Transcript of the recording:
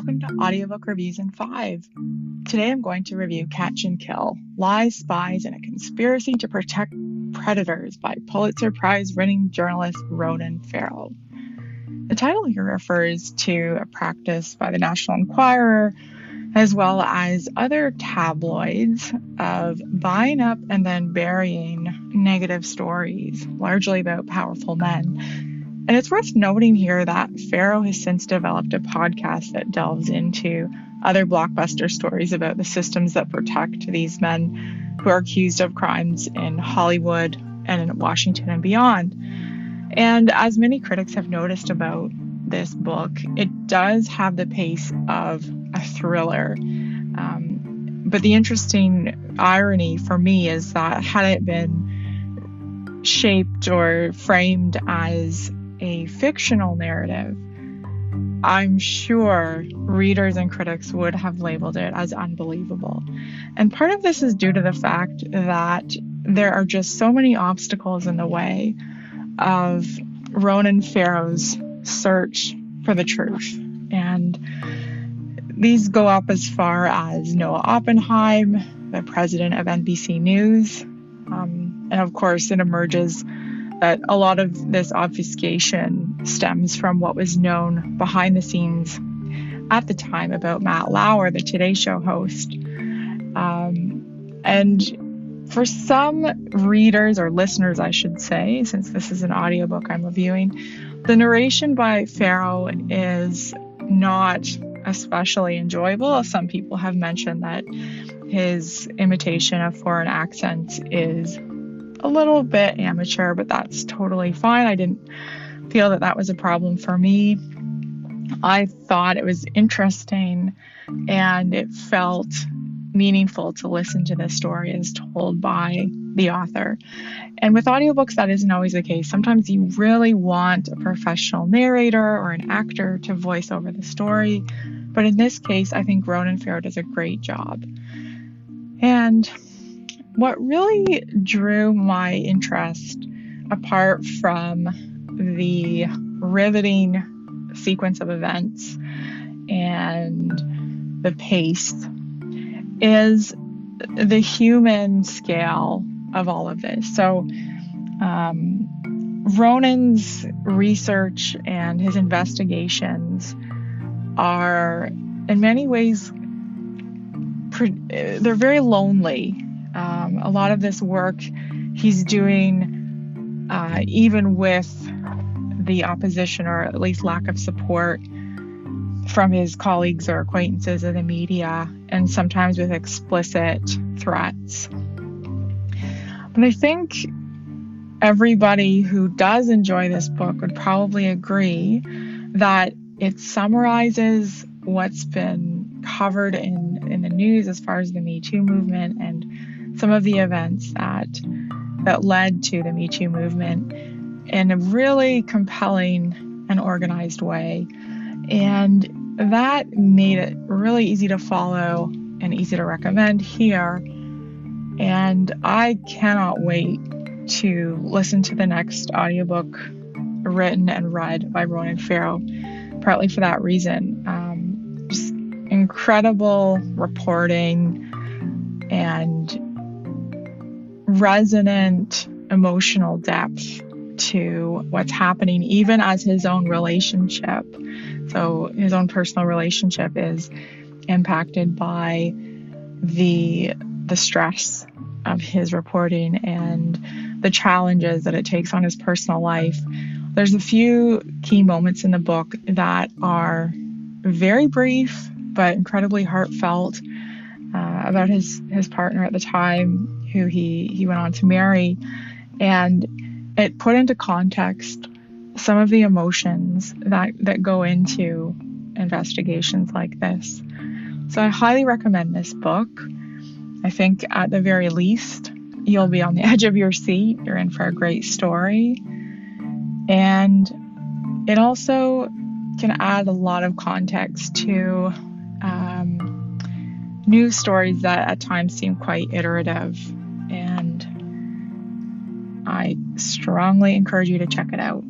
welcome to Audiobook Reviews in 5. Today I'm going to review Catch and Kill Lies, Spies, and a Conspiracy to Protect Predators by Pulitzer Prize winning journalist Ronan Farrow. The title here refers to a practice by the National Enquirer as well as other tabloids of buying up and then burying negative stories, largely about powerful men and it's worth noting here that Farrow has since developed a podcast that delves into other blockbuster stories about the systems that protect these men who are accused of crimes in Hollywood and in Washington and beyond. And as many critics have noticed about this book, it does have the pace of a thriller. Um, but the interesting irony for me is that had it been shaped or framed as a fictional narrative, I'm sure readers and critics would have labeled it as unbelievable. And part of this is due to the fact that there are just so many obstacles in the way of Ronan Farrow's search for the truth. And these go up as far as Noah Oppenheim, the president of NBC News. Um, and of course, it emerges that a lot of this obfuscation stems from what was known behind the scenes at the time about Matt Lauer, the Today Show host. Um, and for some readers or listeners, I should say, since this is an audiobook I'm reviewing, the narration by Farrow is not especially enjoyable. Some people have mentioned that his imitation of foreign accents is a little bit amateur, but that's totally fine. I didn't feel that that was a problem for me. I thought it was interesting and it felt meaningful to listen to this story as told by the author. And with audiobooks, that isn't always the case. Sometimes you really want a professional narrator or an actor to voice over the story. But in this case, I think Ronan Farrow does a great job. And what really drew my interest, apart from the riveting sequence of events and the pace, is the human scale of all of this. So, um, Ronan's research and his investigations are, in many ways, they're very lonely um, a lot of this work he's doing uh, even with the opposition or at least lack of support from his colleagues or acquaintances in the media, and sometimes with explicit threats. But I think everybody who does enjoy this book would probably agree that it summarizes what's been covered in, in the news as far as the Me Too movement and some of the events that that led to the Me Too movement in a really compelling and organized way. And that made it really easy to follow and easy to recommend here. And I cannot wait to listen to the next audiobook written and read by Ronan Farrow, partly for that reason. Um, just incredible reporting and resonant emotional depth to what's happening, even as his own relationship. So, his own personal relationship is impacted by the the stress of his reporting and the challenges that it takes on his personal life. There's a few key moments in the book that are very brief but incredibly heartfelt uh, about his his partner at the time who he, he went on to marry. And it put into context some of the emotions that, that go into investigations like this. So I highly recommend this book. I think at the very least, you'll be on the edge of your seat. You're in for a great story. And it also can add a lot of context to news stories that at times seem quite iterative and I strongly encourage you to check it out.